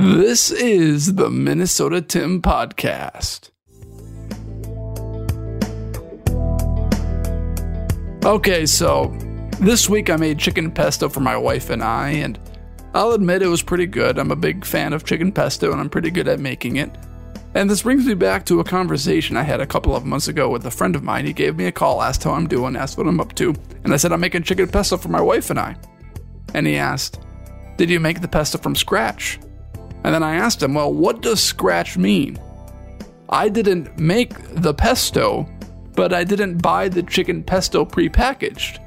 This is the Minnesota Tim Podcast. Okay, so this week I made chicken pesto for my wife and I, and I'll admit it was pretty good. I'm a big fan of chicken pesto and I'm pretty good at making it. And this brings me back to a conversation I had a couple of months ago with a friend of mine. He gave me a call, asked how I'm doing, asked what I'm up to, and I said I'm making chicken pesto for my wife and I. And he asked, Did you make the pesto from scratch? And then I asked him, well, what does scratch mean? I didn't make the pesto, but I didn't buy the chicken pesto prepackaged.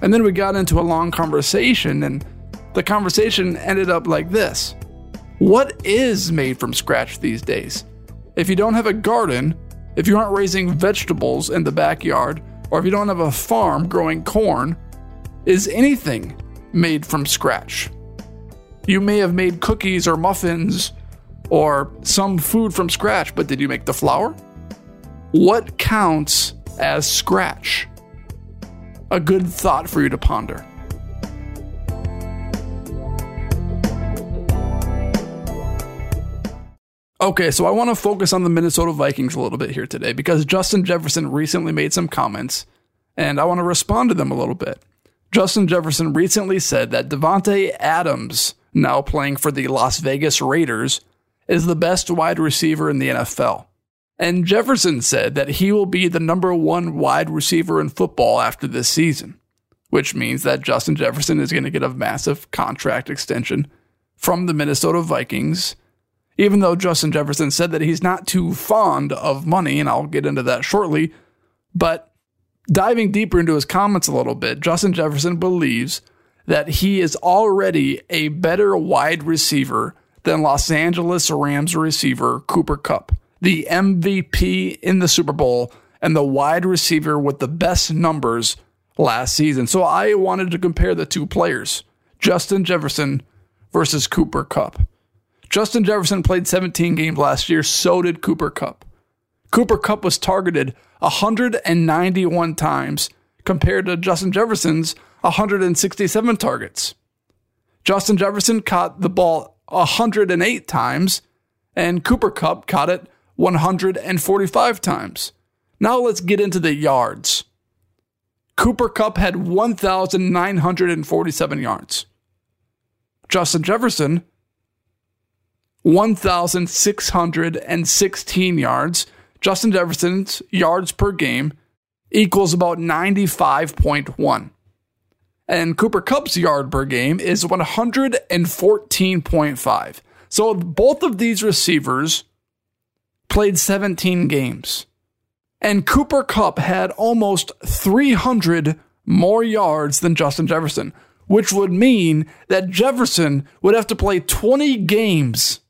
And then we got into a long conversation, and the conversation ended up like this What is made from scratch these days? If you don't have a garden, if you aren't raising vegetables in the backyard, or if you don't have a farm growing corn, is anything made from scratch? You may have made cookies or muffins or some food from scratch, but did you make the flour? What counts as scratch? A good thought for you to ponder. Okay, so I want to focus on the Minnesota Vikings a little bit here today because Justin Jefferson recently made some comments and I want to respond to them a little bit. Justin Jefferson recently said that Davante Adams now playing for the Las Vegas Raiders, is the best wide receiver in the NFL. And Jefferson said that he will be the number one wide receiver in football after this season, which means that Justin Jefferson is going to get a massive contract extension from the Minnesota Vikings. Even though Justin Jefferson said that he's not too fond of money, and I'll get into that shortly, but diving deeper into his comments a little bit, Justin Jefferson believes that he is already a better wide receiver than Los Angeles Rams receiver Cooper Kupp, the MVP in the Super Bowl and the wide receiver with the best numbers last season. So I wanted to compare the two players, Justin Jefferson versus Cooper Kupp. Justin Jefferson played 17 games last year, so did Cooper Kupp. Cooper Kupp was targeted 191 times compared to Justin Jefferson's 167 targets. Justin Jefferson caught the ball 108 times, and Cooper Kupp caught it 145 times. Now let's get into the yards. Cooper Kupp had 1,947 yards. Justin Jefferson, 1,616 yards. Justin Jefferson's yards per game equals about 95.1 and Cooper Kupp's yard per game is 114.5. So both of these receivers played 17 games. And Cooper Kupp had almost 300 more yards than Justin Jefferson, which would mean that Jefferson would have to play 20 games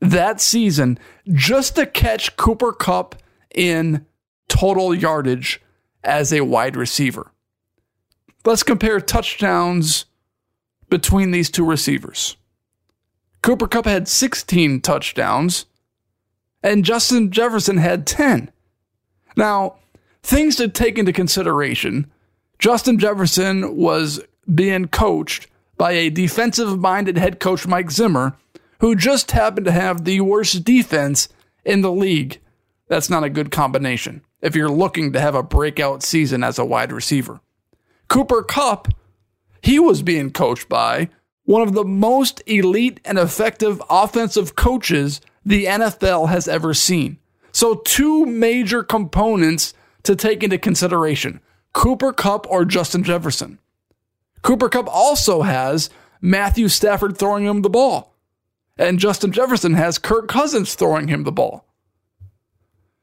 that season just to catch Cooper Kupp in total yardage as a wide receiver. Let's compare touchdowns between these two receivers. Cooper Kupp had 16 touchdowns, and Justin Jefferson had 10. Now, things to take into consideration Justin Jefferson was being coached by a defensive minded head coach, Mike Zimmer, who just happened to have the worst defense in the league. That's not a good combination if you're looking to have a breakout season as a wide receiver. Cooper Kupp, he was being coached by one of the most elite and effective offensive coaches the NFL has ever seen. So, two major components to take into consideration Cooper Kupp or Justin Jefferson. Cooper Kupp also has Matthew Stafford throwing him the ball, and Justin Jefferson has Kirk Cousins throwing him the ball.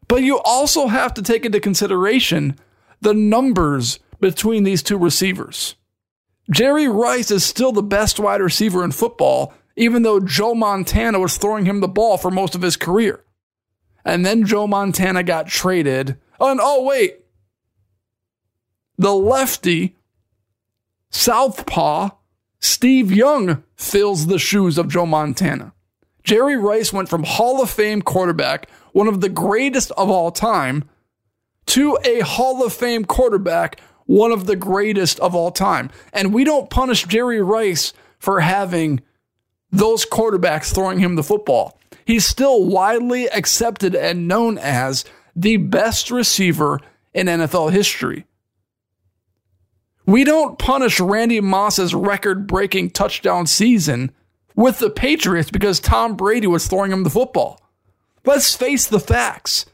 But you also have to take into consideration the numbers between these two receivers. Jerry Rice is still the best wide receiver in football, even though Joe Montana was throwing him the ball for most of his career. And then Joe Montana got traded. Oh, and oh, wait. The lefty, Southpaw, Steve Young fills the shoes of Joe Montana. Jerry Rice went from Hall of Fame quarterback, one of the greatest of all time, to a Hall of Fame quarterback, one of the greatest of all time. And we don't punish Jerry Rice for having those quarterbacks throwing him the football. He's still widely accepted and known as the best receiver in NFL history. We don't punish Randy Moss's record breaking touchdown season with the Patriots because Tom Brady was throwing him the football. Let's face the facts.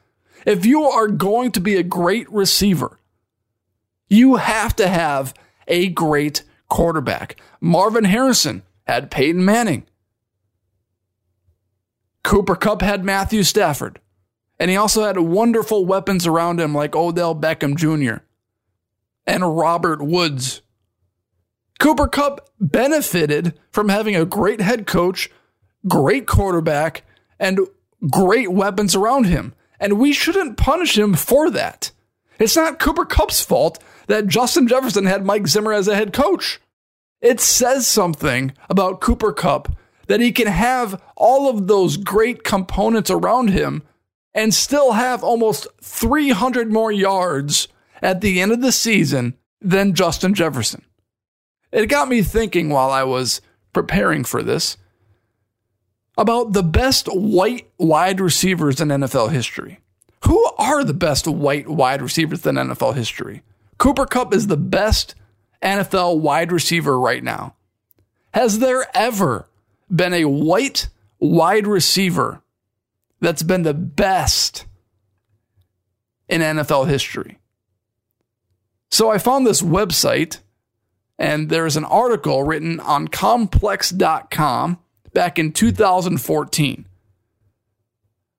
If you are going to be a great receiver, you have to have a great quarterback. Marvin Harrison had Peyton Manning. Cooper Kupp had Matthew Stafford. And he also had wonderful weapons around him like Odell Beckham Jr. and Robert Woods. Cooper Kupp benefited from having a great head coach, great quarterback, and great weapons around him. And we shouldn't punish him for that. It's not Cooper Kupp's fault that Justin Jefferson had Mike Zimmer as a head coach. It says something about Cooper Kupp that he can have all of those great components around him and still have almost 300 more yards at the end of the season than Justin Jefferson. It got me thinking while I was preparing for this about the best white wide receivers in NFL history. Who are the best white wide receivers in NFL history? Cooper Kupp is the best NFL wide receiver right now. Has there ever been a white wide receiver that's been the best in NFL history? So I found this website, and there's an article written on complex.com back in 2014.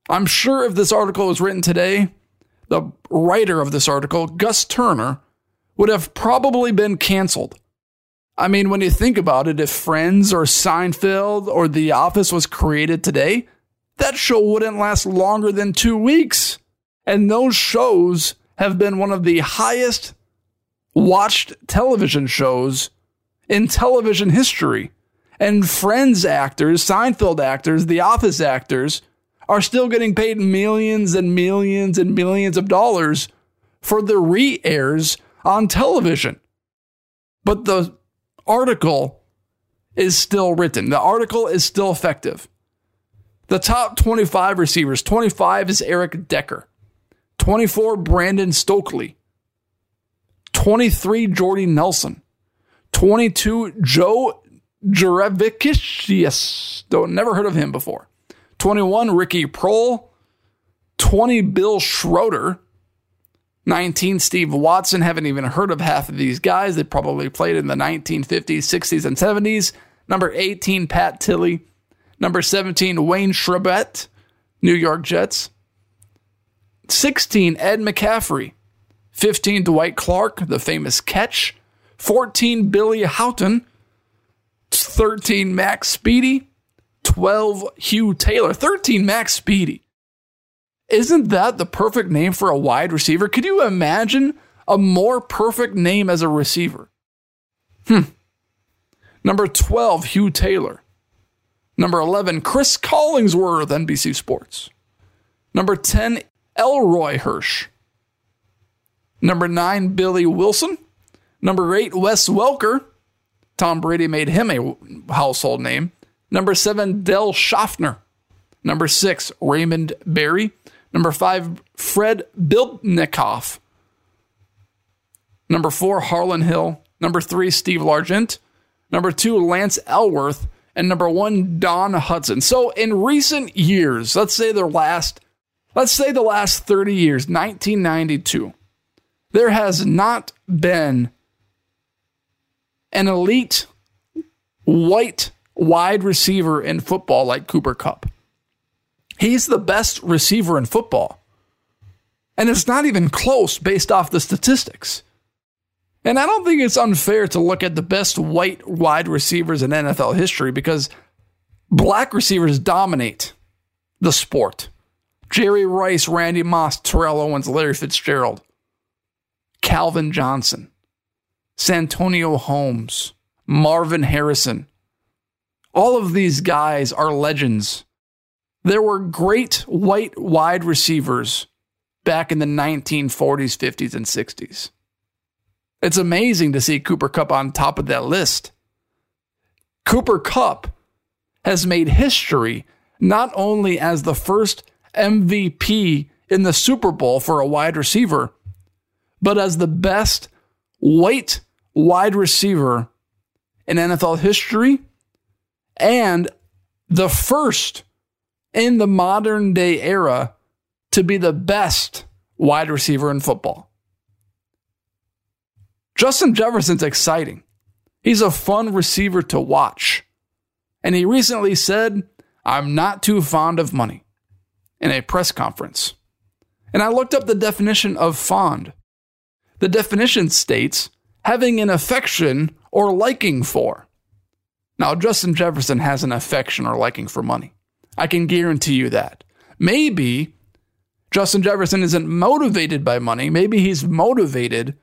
I'm sure if this article was written today, the writer of this article, Gus Turner, would have probably been canceled. I mean, when you think about it, if Friends or Seinfeld or The Office was created today, that show wouldn't last longer than two weeks. And those shows have been one of the highest watched television shows in television history. And Friends actors, Seinfeld actors, The Office actors are still getting paid millions and millions and millions of dollars for the re airs on television. But the article is still written, the article is still effective. The top 25 receivers 25 is Eric Decker, 24 Brandon Stokley, 23 Jordy Nelson, 22 Joe Jurevicius. Don't never heard of him before. 21 Ricky Proehl, 20 Bill Schroeder, 19 Steve Watson. Haven't even heard of half of these guys. They probably played in the 1950s, 60s, and 70s. Number 18 Pat Tilley, number 17 Wayne Chrebet, New York Jets. 16 Ed McCaffrey, 15 Dwight Clark, the famous catch. 14 Billy Howton, 13 Max Speedie, 12 Hugh Taylor, 13 Max Speedie. Isn't that the perfect name for a wide receiver? Could you imagine a more perfect name as a receiver? Hmm. Number 12, Hugh Taylor. Number 11, Chris Collinsworth, NBC Sports. Number 10, Elroy Hirsch. Number 9, Billy Wilson. Number 8, Wes Welker. Tom Brady made him a household name. Number 7, Del Shofner. Number 6, Raymond Berry. Number five, Fred Biletnikoff. Number four, Harlan Hill. Number three, Steve Largent. number two, Lance Alworth. and number one, Don Hutson. So in recent years, let's say the last, let's say the last 30 years, 1992, there has not been an elite white wide receiver in football like Cooper Kupp. He's the best receiver in football. And it's not even close based off the statistics. And I don't think it's unfair to look at the best white wide receivers in NFL history because black receivers dominate the sport. Jerry Rice, Randy Moss, Terrell Owens, Larry Fitzgerald, Calvin Johnson, Santonio Holmes, Marvin Harrison. All of these guys are legends. There were great white wide receivers back in the 1940s, 50s, and 60s. It's amazing to see Cooper Kupp on top of that list. Cooper Kupp has made history not only as the first MVP in the Super Bowl for a wide receiver, but as the best white wide receiver in NFL history and the first in the modern day era to be the best wide receiver in football. Justin Jefferson's exciting. He's a fun receiver to watch. And he recently said, I'm not too fond of money in a press conference. And I looked up the definition of fond. The definition states having an affection or liking for. Now, Justin Jefferson has an affection or liking for money. I can guarantee you that. Maybe Justin Jefferson isn't motivated by money. Maybe he's motivated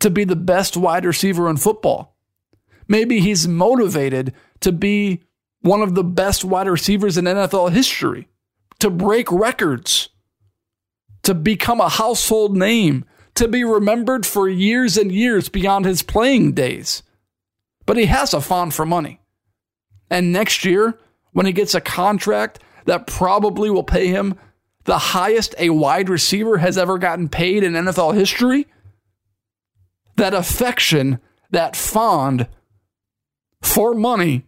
to be the best wide receiver in football. Maybe he's motivated to be one of the best wide receivers in NFL history, to break records, to become a household name, to be remembered for years and years beyond his playing days. But he has a fond for money. And next year, when he gets a contract that probably will pay him the highest a wide receiver has ever gotten paid in NFL history, that affection, that fond for money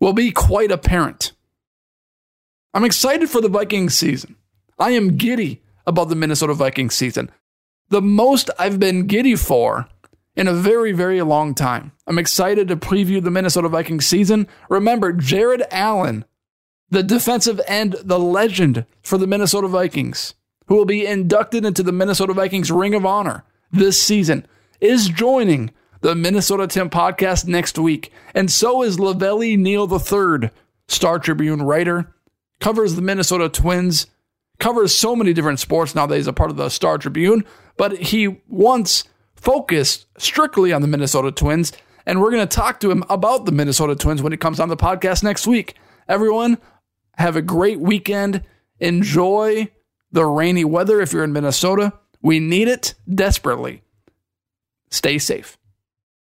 will be quite apparent. I'm excited for the Vikings season. I am giddy about the Minnesota Vikings season. The most I've been giddy for in a very, very long time. I'm excited to preview the Minnesota Vikings season. Remember, Jared Allen, the defensive end, the legend for the Minnesota Vikings, who will be inducted into the Minnesota Vikings Ring of Honor this season, is joining the Minnesota Tim podcast next week. And so is Lavelli Neal III, Star Tribune writer, covers the Minnesota Twins, covers so many different sports now that he's a part of the Star Tribune, but he once focused strictly on the Minnesota Twins. And we're going to talk to him about the Minnesota Twins when it comes on the podcast next week. Everyone, have a great weekend. Enjoy the rainy weather if you're in Minnesota. We need it desperately. Stay safe.